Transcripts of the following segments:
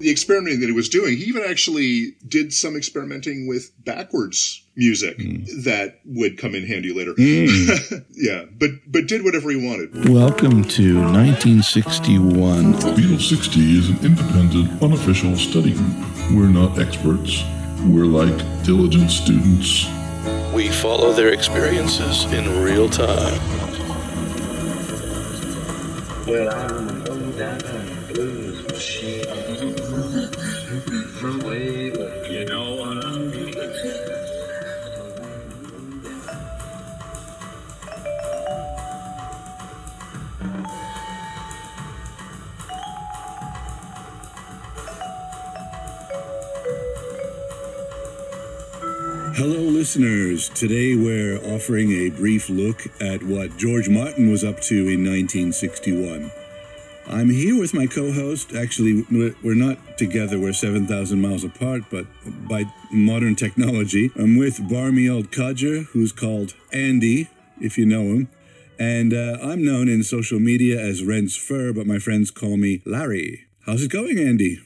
The experimenting that he was doing, he even actually did some experimenting with backwards music hmm. that would come in handy later. Hmm. yeah, but but did whatever he wanted. Welcome to 1961. Beatle 60 is an independent, unofficial study group. We're not experts. We're like diligent students. We follow their experiences in real time. Well, I'm a low down blues machine. Hello, listeners. Today we're offering a brief look at what George Martin was up to in 1961. I'm here with my co host. Actually, we're not together, we're 7,000 miles apart, but by modern technology, I'm with Barmy Old Codger, who's called Andy, if you know him. And uh, I'm known in social media as Ren's Fur, but my friends call me Larry. How's it going, Andy?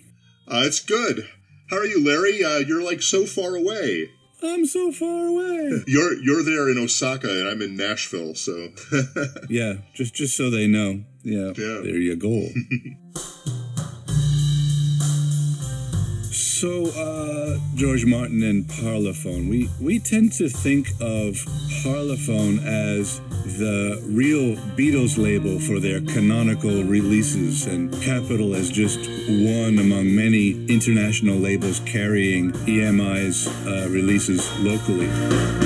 Uh, it's good. How are you, Larry? Uh, you're like so far away. I'm so far away. You're you're there in Osaka, and I'm in Nashville. So Yeah, just just so they know. Yeah, Yeah. there you go. so, uh, George Martin and Parlophone. We we tend to think of Parlophone as the real Beatles label for their canonical releases, and Capitol as just one among many international labels carrying EMI's uh, releases locally.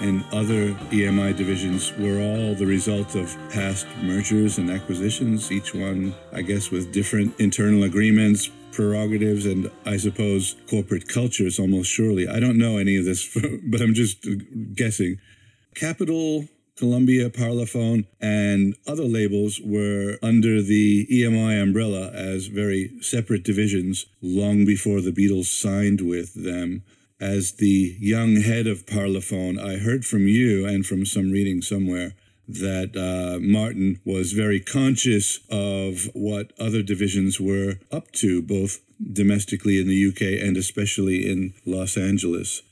And other EMI divisions were all the result of past mergers and acquisitions, each one, I guess, with different internal agreements, prerogatives, and I suppose corporate cultures almost surely. I don't know any of this, but I'm just guessing. Capitol, Columbia, Parlophone, and other labels were under the EMI umbrella as very separate divisions long before the Beatles signed with them. As the young head of Parlophone, I heard from you and from some reading somewhere that uh, Martin was very conscious of what other divisions were up to, both domestically in the UK and especially in Los Angeles.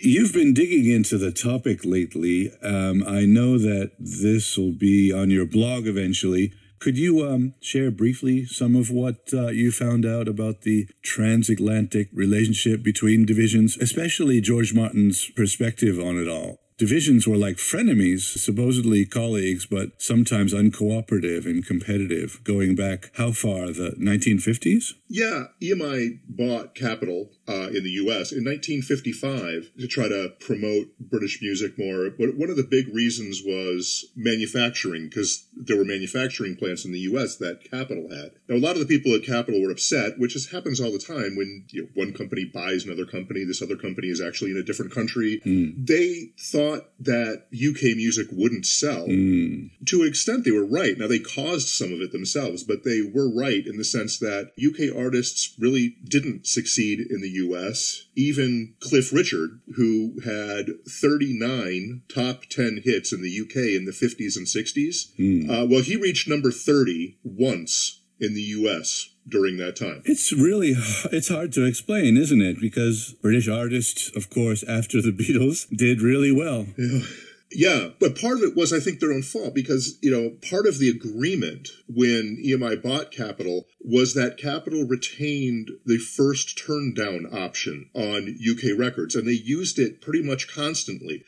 You've been digging into the topic lately. Um, I know that this will be on your blog eventually. Could you um, share briefly some of what uh, you found out about the transatlantic relationship between divisions, especially George Martin's perspective on it all? Divisions were like frenemies, supposedly colleagues, but sometimes uncooperative and competitive, going back how far? The 1950s? yeah, EMI bought Capitol uh, in the U.S. in 1955 to try to promote British music more. But one of the big reasons was manufacturing, because there were manufacturing plants in the U.S. that Capitol had. Now, a lot of the people at Capitol were upset, which is, happens all the time when you know, one company buys another company. This other company is actually in a different country. They thought that UK music wouldn't sell. To an extent, they were right. Now, they caused some of it themselves, but they were right in the sense that UK artists really didn't succeed in the US. Even Cliff Richard, who had 39 top 10 hits in the UK in the 50s and 60s, uh, well, he reached number 30 once in the US during that time. It's really it's hard to explain, isn't it? Because British artists, of course, after the Beatles, did really well. Yeah, but part of it was, I think, their own fault because, you know, part of the agreement when EMI bought Capitol was that Capitol retained the first turn down option on UK records, and they used it pretty much constantly.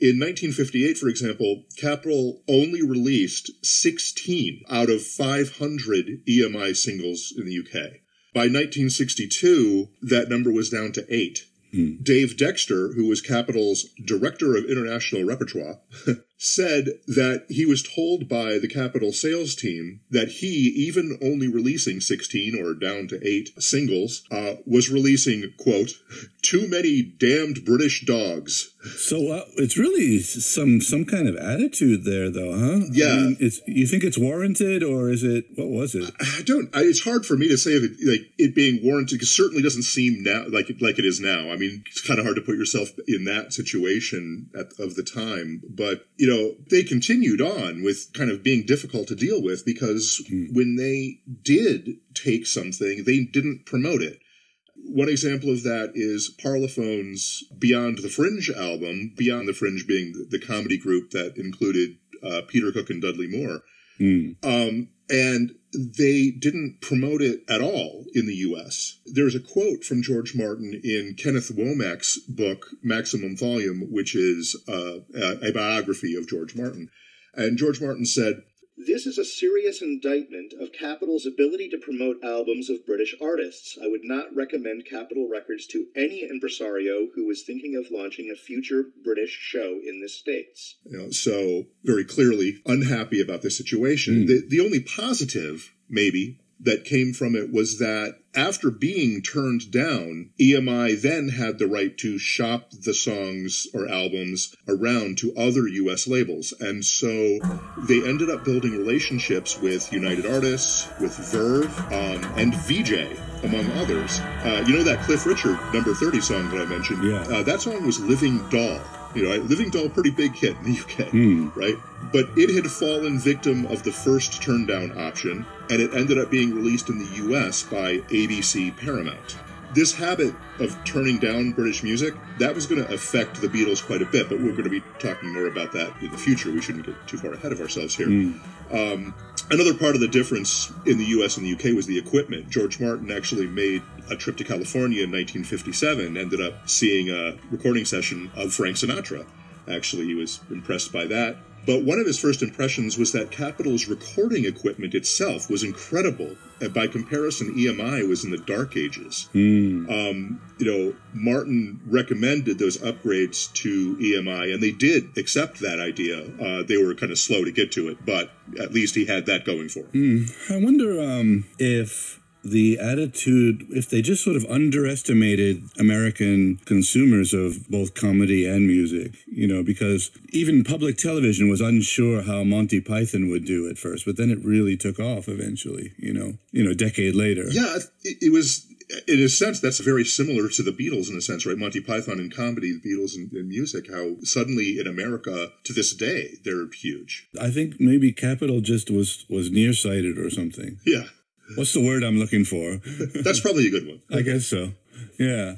In 1958, for example, Capitol only released 16 out of 500 EMI singles in the UK. By 1962, that number was down to eight. Mm. Dave Dexter, who was Capitol's director of international repertoire, said that he was told by the Capitol sales team that he, even only releasing 16 or down to 8 singles, uh, was releasing, quote, too many damned British dogs. So uh, it's really some some kind of attitude there, though, huh? Yeah. I mean, it's you think it's warranted, or is it what was it? I don't. I, it's hard for me to say if it like it being warranted because certainly doesn't seem now like it, like it is now. I mean, it's kind of hard to put yourself in that situation at, of the time. But you know, they continued on with kind of being difficult to deal with because when they did take something, they didn't promote it. One example of that is Parlophone's Beyond the Fringe album, Beyond the Fringe being the, comedy group that included uh, Peter Cook and Dudley Moore. Um, and they didn't promote it at all in the US. There's a quote from George Martin in Kenneth Womack's book, Maximum Volume, which is uh, a, a biography of George Martin. And George Martin said, this is a serious indictment of Capitol's ability to promote albums of British artists. I would not recommend Capitol Records to any impresario who is thinking of launching a future British show in the States. You know, so very clearly unhappy about this situation. Hmm. The, the only positive, maybe, that came from it was that after being turned down, EMI then had the right to shop the songs or albums around to other US labels. And so they ended up building relationships with United Artists, with Verve, um, and Vee-Jay, among others. Uh, you know that Cliff Richard number 30 song that I mentioned? Yeah. Uh, that song was Living Doll. You know, Living Doll, pretty big hit in the UK, right? But it had fallen victim of the first turn down option, and it ended up being released in the US by ABC Paramount. This habit of turning down British music, that was going to affect the Beatles quite a bit, but we're going to be talking more about that in the future. We shouldn't get too far ahead of ourselves here. Um, another part of the difference in the US and the UK was the equipment. George Martin actually made a trip to California in 1957, ended up seeing a recording session of Frank Sinatra. Actually, he was impressed by that. But one of his first impressions was that Capitol's recording equipment itself was incredible. And by comparison, EMI was in the dark ages. Um, you know, Martin recommended those upgrades to EMI, and they did accept that idea. Uh, they were kind of slow to get to it, but at least he had that going for him. I wonder um, if the attitude, if they just sort of underestimated American consumers of both comedy and music, you know, because even public television was unsure how Monty Python would do at first, but then it really took off eventually, you know, you know, a decade later. Yeah, it, it was. In a sense, that's very similar to the Beatles. In a sense, right? Monty Python in comedy, the Beatles in, in music. How suddenly in America, to this day, they're huge. I think maybe Capitol just was was nearsighted or something. Yeah, What's the word I'm looking for? that's probably a good one. I guess so. Yeah.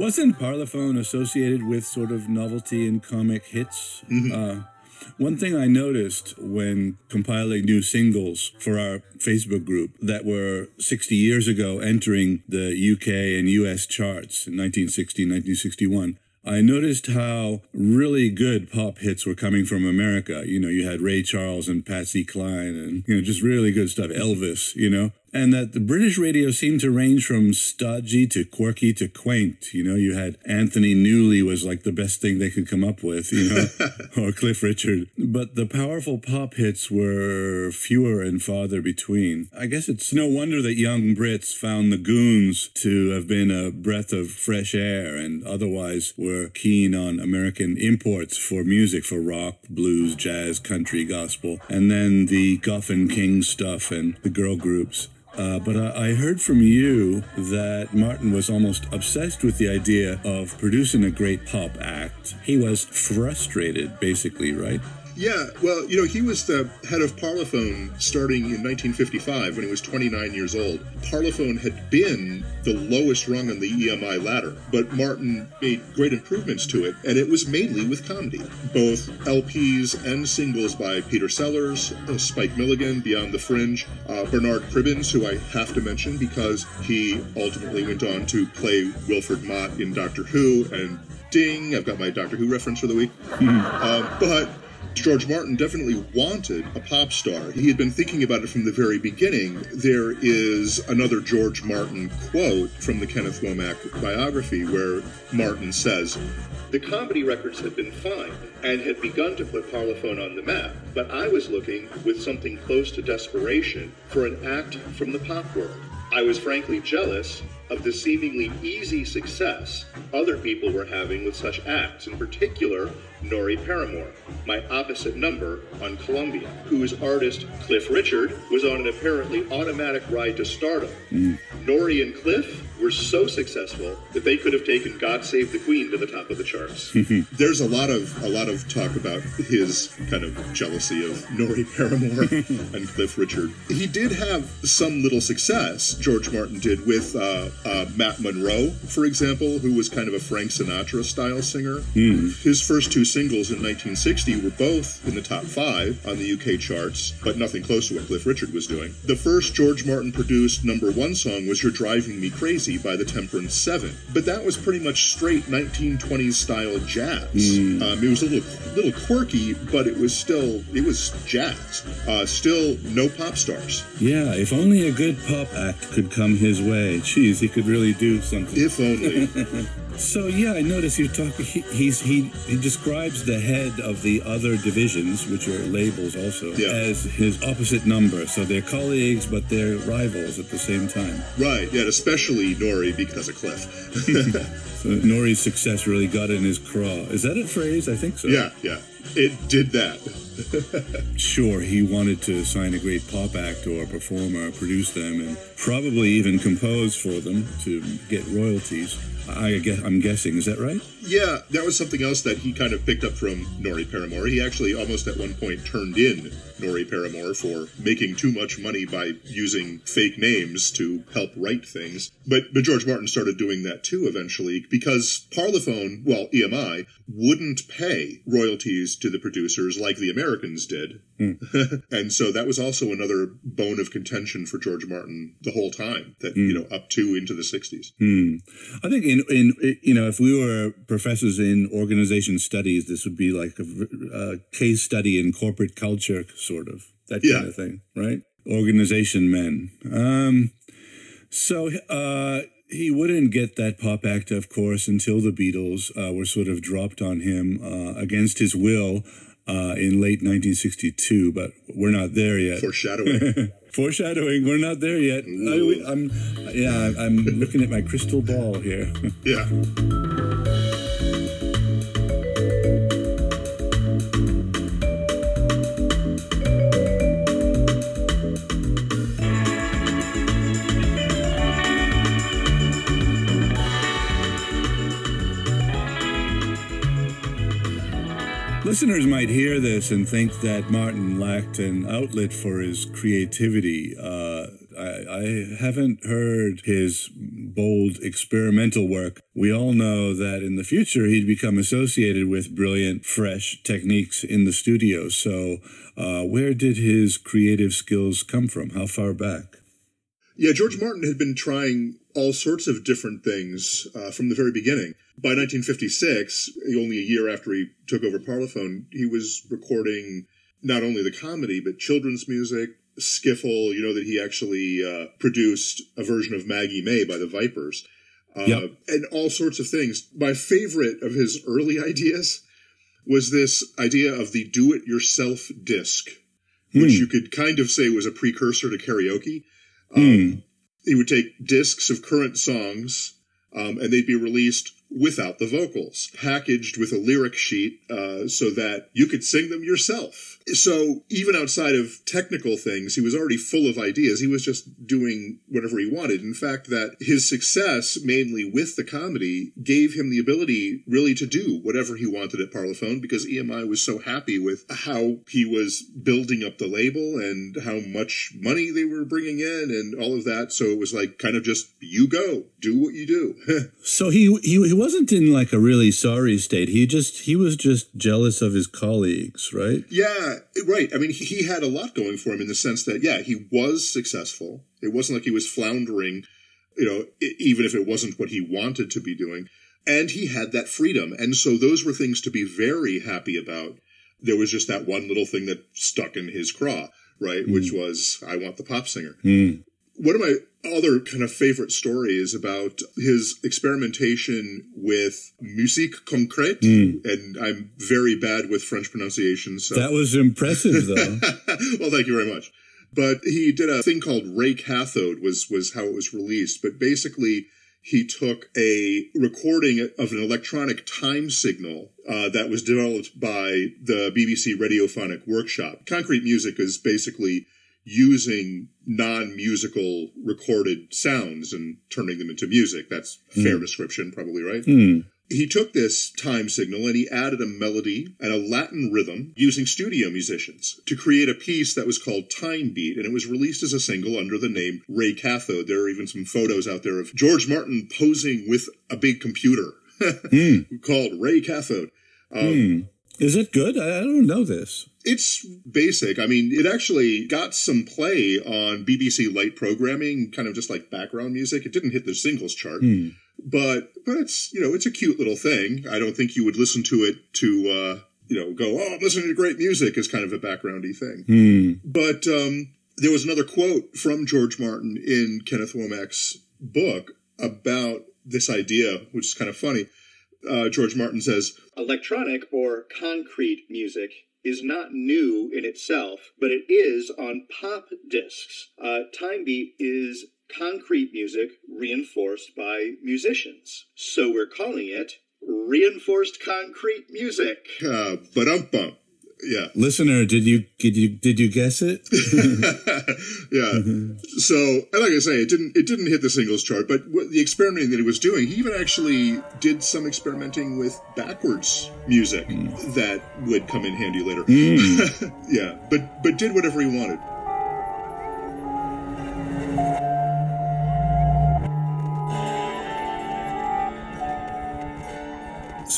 Wasn't Parlophone associated with sort of novelty and comic hits? Uh, one thing I noticed when compiling new singles for our Facebook group that were 60 years ago entering the UK and US charts in 1960, 1961, I noticed how really good pop hits were coming from America. You know, you had Ray Charles and Patsy Cline and, you know, just really good stuff. Elvis, you know, and that the British radio seemed to range from stodgy to quirky to quaint. You know, you had Anthony Newley was like the best thing they could come up with, you know, or Cliff Richard. But the powerful pop hits were fewer and farther between. I guess it's no wonder that young Brits found the Goons to have been a breath of fresh air and otherwise were keen on American imports for music, for rock, blues, jazz, country, gospel, and then the Goffin King stuff and the girl groups. Uh, but I, I heard from you that Martin was almost obsessed with the idea of producing a great pop act. He was frustrated, basically, right? Yeah, well, you know, he was the head of Parlophone starting in 1955 when he was 29 years old. Parlophone had been the lowest rung on the EMI ladder, but Martin made great improvements to it, and it was mainly with comedy. Both LPs and singles by Peter Sellers, uh, Spike Milligan, Beyond the Fringe, uh, Bernard Cribbins, who I have to mention because he ultimately went on to play Wilfred Mott in Doctor Who, and ding, I've got my Doctor Who reference for the week. Um, but George Martin definitely wanted a pop star. He had been thinking about it from the very beginning. There is another George Martin quote from the Kenneth Womack biography where Martin says, The comedy records had been fine and had begun to put Parlophone on the map, but I was looking with something close to desperation for an act from the pop world. I was frankly jealous of the seemingly easy success other people were having with such acts, in particular, Norrie Paramor, my opposite number on Columbia, whose artist Cliff Richard was on an apparently automatic ride to stardom. Mm. Norrie and Cliff were so successful that they could have taken God Save the Queen to the top of the charts. There's a lot of a lot of talk about his kind of jealousy of Norrie Paramor and Cliff Richard. He did have some little success. George Martin did with uh, uh, Matt Monro, for example, who was kind of a Frank Sinatra style singer. His first two singles in 1960 were both in the top five on the UK charts, but nothing close to what Cliff Richard was doing. The first George Martin produced number one song was You're Driving Me Crazy by the Temperance Seven, but that was pretty much straight 1920s style jazz. Um, it was a little, little quirky, but it was still, it was jazz. Uh, still no pop stars, Yeah, if only a good pop act could come his way. Jeez, he could really do something. if only. So yeah, I notice you're talking. He, he's he he describes the head of the other divisions, which are labels also, Yeah. as his opposite number. So they're colleagues, but they're rivals at the same time. right, yeah, especially Norrie because of Cliff. So Norrie's success really got in his craw. Is that a phrase? I think so. yeah, yeah. It did that. Sure, he wanted to sign a great pop act or performer, produce them, and probably even compose for them to get royalties. I guess I'm guessing. Is that right? Yeah, that was something else that he kind of picked up from Norrie Paramor. He actually almost at one point turned in Norrie Paramor for making too much money by using fake names to help write things. But but George Martin started doing that too eventually because Parlophone, well, EMI, wouldn't pay royalties to the producers like the Americans did. and so that was also another bone of contention for George Martin the whole time that, you know, up to into the 60s. Hmm. I think in in you know if we were professors in organization studies, this would be like a, a case study in corporate culture, sort of that Yeah. kind of thing, right? Organization men. Um, so uh, he wouldn't get that pop act, of course, until the Beatles uh, were sort of dropped on him uh, against his will. Uh, in late 1962, but we're not there yet. Foreshadowing. Foreshadowing, we're not there yet. I, am yeah, I'm looking at my crystal ball here. yeah. Listeners might hear this and think that Martin lacked an outlet for his creativity. Uh, I, I haven't heard his bold experimental work. We all know that in the future he'd become associated with brilliant, fresh techniques in the studio. So, uh, where did his creative skills come from? How far back? Yeah, George Martin had been trying all sorts of different things uh, from the very beginning. By 1956, only a year after he took over Parlophone, he was recording not only the comedy, but children's music, skiffle. You know, that he actually uh, produced a version of Maggie May by the Vipers, uh, Yep. and all sorts of things. My favorite of his early ideas was this idea of the do it yourself disc, which you could kind of say was a precursor to karaoke. Um, he would take discs of current songs um, and they'd be released without the vocals, packaged with a lyric sheet uh, so that you could sing them yourself. So even outside of technical things, he was already full of ideas. He was just doing whatever he wanted. In fact, that his success, mainly with the comedy, gave him the ability really to do whatever he wanted at Parlophone because EMI was so happy with how he was building up the label and how much money they were bringing in and all of that. So it was like kind of just you go, do what you do. So he, he he wasn't in like a really sorry state. He just he was just jealous of his colleagues, right? Yeah, right. I mean, he, had a lot going for him in the sense that, yeah, he was successful. It wasn't like he was floundering, you know, even if it wasn't what he wanted to be doing. And he had that freedom. And so those were things to be very happy about. There was just that one little thing that stuck in his craw, right? Which mm. was, I want the pop singer. Mm. One of my other kind of favorite stories about his experimentation with musique concrète, and I'm very bad with French pronunciation, so That was impressive, though. well, thank you very much. But he did a thing called Ray Cathode was was how it was released. But basically, he took a recording of an electronic time signal uh, that was developed by the BBC Radiophonic Workshop. Concrete music is basically using non-musical recorded sounds and turning them into music. That's a fair hmm. description, probably right. Hmm. He took this time signal and he added a melody and a Latin rhythm using studio musicians to create a piece that was called Time Beat, and it was released as a single under the name Ray Cathode. There are even some photos out there of George Martin posing with a big computer hmm. called Ray Cathode. Um, Is it good? I don't know this. It's basic. I mean, it actually got some play on BBC light programming, kind of just like background music. It didn't hit the singles chart, but but it's you know it's a cute little thing. I don't think you would listen to it to uh, you know go oh I'm listening to great music as kind of a backgroundy thing. But um, there was another quote from George Martin in Kenneth Womack's book about this idea, which is kind of funny. Uh, George Martin says, Electronic or concrete music is not new in itself, but it is on pop discs. Uh, time beat is concrete music reinforced by musicians. So we're calling it reinforced concrete music. Uh, but um bump. Yeah. Listener, did you did you did you guess it? yeah. So, and like I say, it didn't it didn't hit the singles chart, but what, the experimenting that he was doing, he even actually did some experimenting with backwards music mm. that would come in handy later. Mm. yeah, but but did whatever he wanted.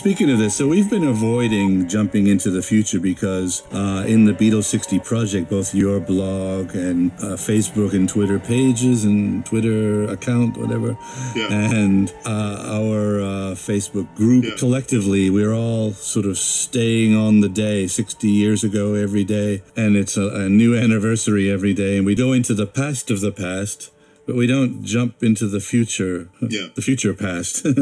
Speaking of this, so we've been avoiding jumping into the future because uh, in the Beatles 60 project, both your blog and uh, Facebook and Twitter pages and Twitter account, whatever, Yeah. and uh, our uh, Facebook group Yeah. collectively, we're all sort of staying on the day 60 years ago every day. And it's a, a new anniversary every day. And we go into the past of the past, but we don't jump into the future, Yeah. the future past.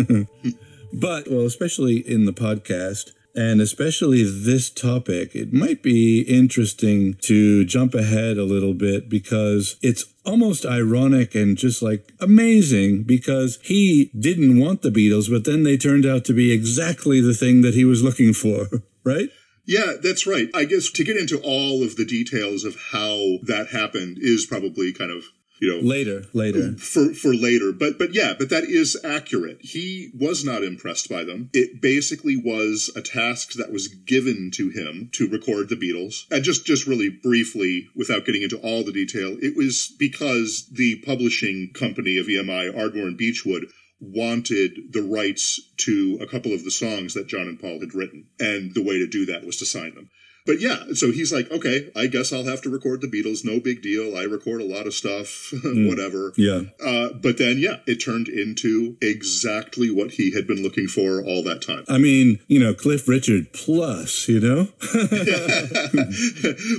But, well, especially in the podcast, and especially this topic, it might be interesting to jump ahead a little bit because it's almost ironic and just like amazing because he didn't want the Beatles, but then they turned out to be exactly the thing that he was looking for, right? Yeah, that's right. I guess to get into all of the details of how that happened is probably kind of you know Later, later. for for later. But but yeah but that is accurate. He was not impressed by them. It basically was a task that was given to him to record the beatles. And just just really briefly without getting into all the detail it was because the publishing company of emi ardmore and beechwood wanted the rights to a couple of the songs that john and paul had written. And the way to do that was to sign them but yeah, so he's like, okay, I guess I'll have to record the Beatles. No big deal. I record a lot of stuff, whatever. Yeah. Uh, but then, yeah, it turned into exactly what he had been looking for all that time. I mean, you know, Cliff Richard plus, you know?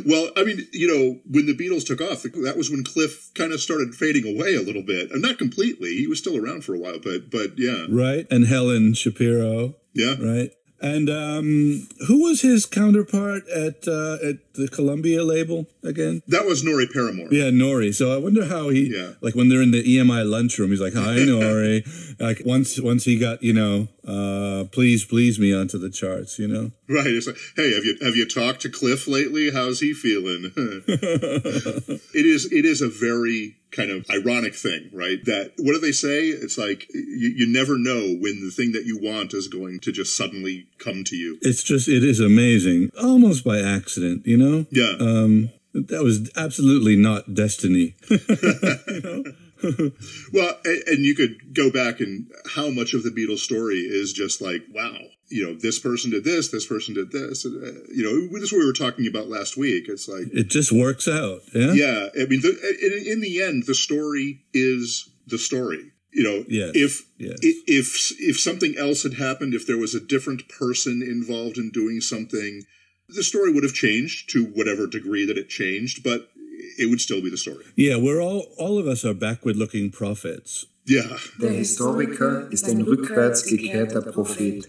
well, I mean, you know, when the Beatles took off, that was when Cliff kind of started fading away a little bit. Not completely. He was still around for a while, but but yeah, right? And Helen Shapiro, yeah. right? And um, who was his counterpart at uh, at the Columbia label again? That was Norrie Paramor. Yeah, Norrie. So I wonder how he, Yeah. like when they're in the EMI lunchroom, he's like, "Hi, Norrie." like once once he got, you know, uh, "Please, please me" onto the charts, you know. Right. It's like, hey, have you have you talked to Cliff lately? How's he feeling? it is it is a very kind of ironic thing, right? That what do they say? It's like you, you never know when the thing that you want is going to just suddenly come to you. It's just it is amazing, almost by accident, you know. Yeah. Um, that was absolutely not destiny. Well, and, and you could go back and how much of the Beatles story is just like, wow, you know, this person did this, this person did this. and, uh, you know, this is what we were talking about last week. It's like, It just works out. Yeah. yeah, I mean, the, in, in the end, the story is the story. You know, Yes, if yes. if if something else had happened, if there was a different person involved in doing something, the story would have changed to whatever degree that it changed, but it would still be the story. Yeah, we're all all of us are backward-looking prophets. Yeah. Der Historiker ist ein rückwärts gekehrter Prophet.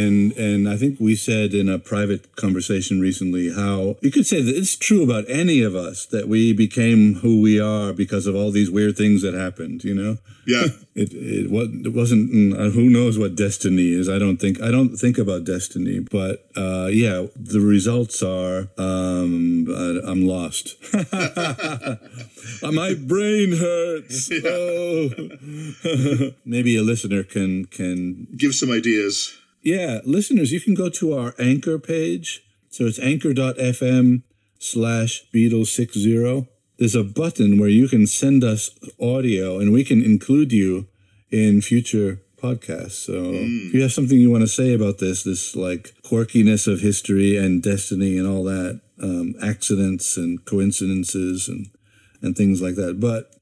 And and I think we said in a private conversation recently how you could say that it's true about any of us that we became who we are because of all these weird things that happened. You know, Yeah. it it, wa- it wasn't. mm, uh, Who knows what destiny is? I don't think I don't think about destiny, but uh, yeah, the results are um, I, I'm lost. My brain hurts. Oh. Maybe a listener can can Give some ideas. Yeah, listeners, you can go to our anchor page. So it's anchor.fm slash Beatles60. There's a button where you can send us audio and we can include you in future podcasts. So if you have something you want to say about this, this like quirkiness of history and destiny and all that, um, accidents and coincidences and, and things like that. But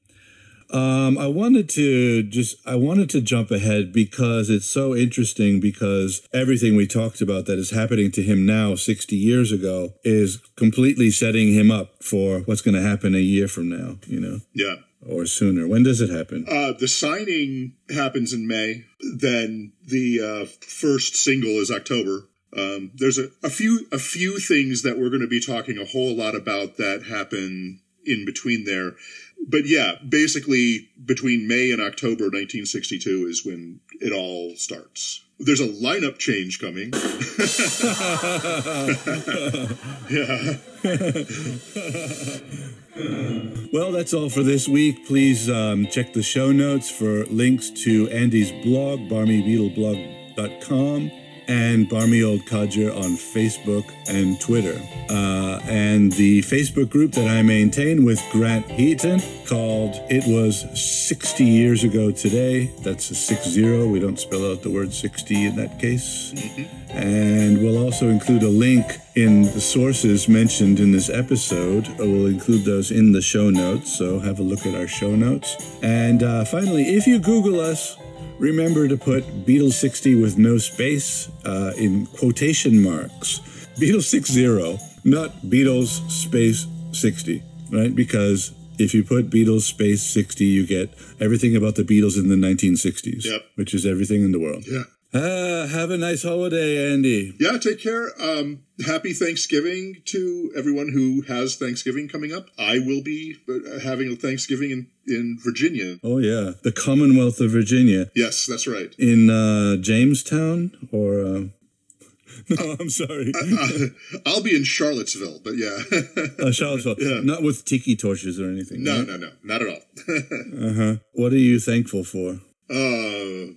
um, I wanted to just I wanted to jump ahead because it's so interesting because everything we talked about that is happening to him now 60 years ago is completely setting him up for what's going to happen a year from now, you know, Yeah. or sooner. When does it happen? Uh, the signing happens in May. Then the uh, first single is October. Um, there's a, a few a few things that we're going to be talking a whole lot about that happen in between there. But yeah, basically between May and October 1962 is when it all starts. There's a lineup change coming. yeah. Well, that's all for this week. Please um, check the show notes for links to Andy's blog, barmybeetleblog.com, and Barmy Old Codger on Facebook and Twitter. Uh, and the Facebook group that I maintain with Grant Heaton called It Was 60 Years Ago Today. That's a 60. We don't spell out the word 60 in that case. And we'll also include a link in the sources mentioned in this episode. Uh, We'll include those in the show notes, so have a look at our show notes. And uh, finally, if you Google us, remember to put Beatles 60 with no space uh, in quotation marks. Beatles 60, not Beatles space 60, right? Because if you put Beatles space 60, you get everything about the Beatles in the 1960s, Yep. which is everything in the world. Yeah. Ah, have a nice holiday, Andy. Yeah, take care. Um, happy Thanksgiving to everyone who has Thanksgiving coming up. I will be uh, having a Thanksgiving in, in Virginia. Oh yeah, the Commonwealth of Virginia Yes, that's right. in uh, Jamestown, or uh, no, I'm sorry, Uh, I'll be in Charlottesville, but yeah. uh, Charlottesville. Yeah. Not with tiki torches or anything. no, right? no, no, not at all. Uh huh. What are you thankful for? uh,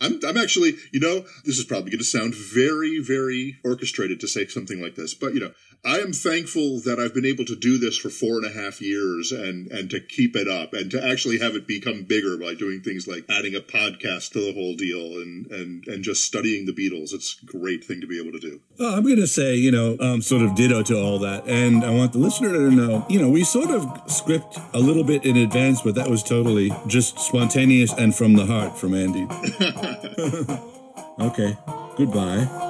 I'm, I'm actually, you know, this is probably going to sound very, very orchestrated to say something like this, but you know, I am thankful that I've been able to do this for four and a half years and and to keep it up and to actually have it become bigger by doing things like adding a podcast to the whole deal and and and just studying the Beatles. It's a great thing to be able to do. Well, I'm going to say, you know, um, sort of ditto to all that. And I want the listener to know, you know, we sort of script a little bit in advance, but that was totally just spontaneous and from the heart from Andy. okay. Goodbye.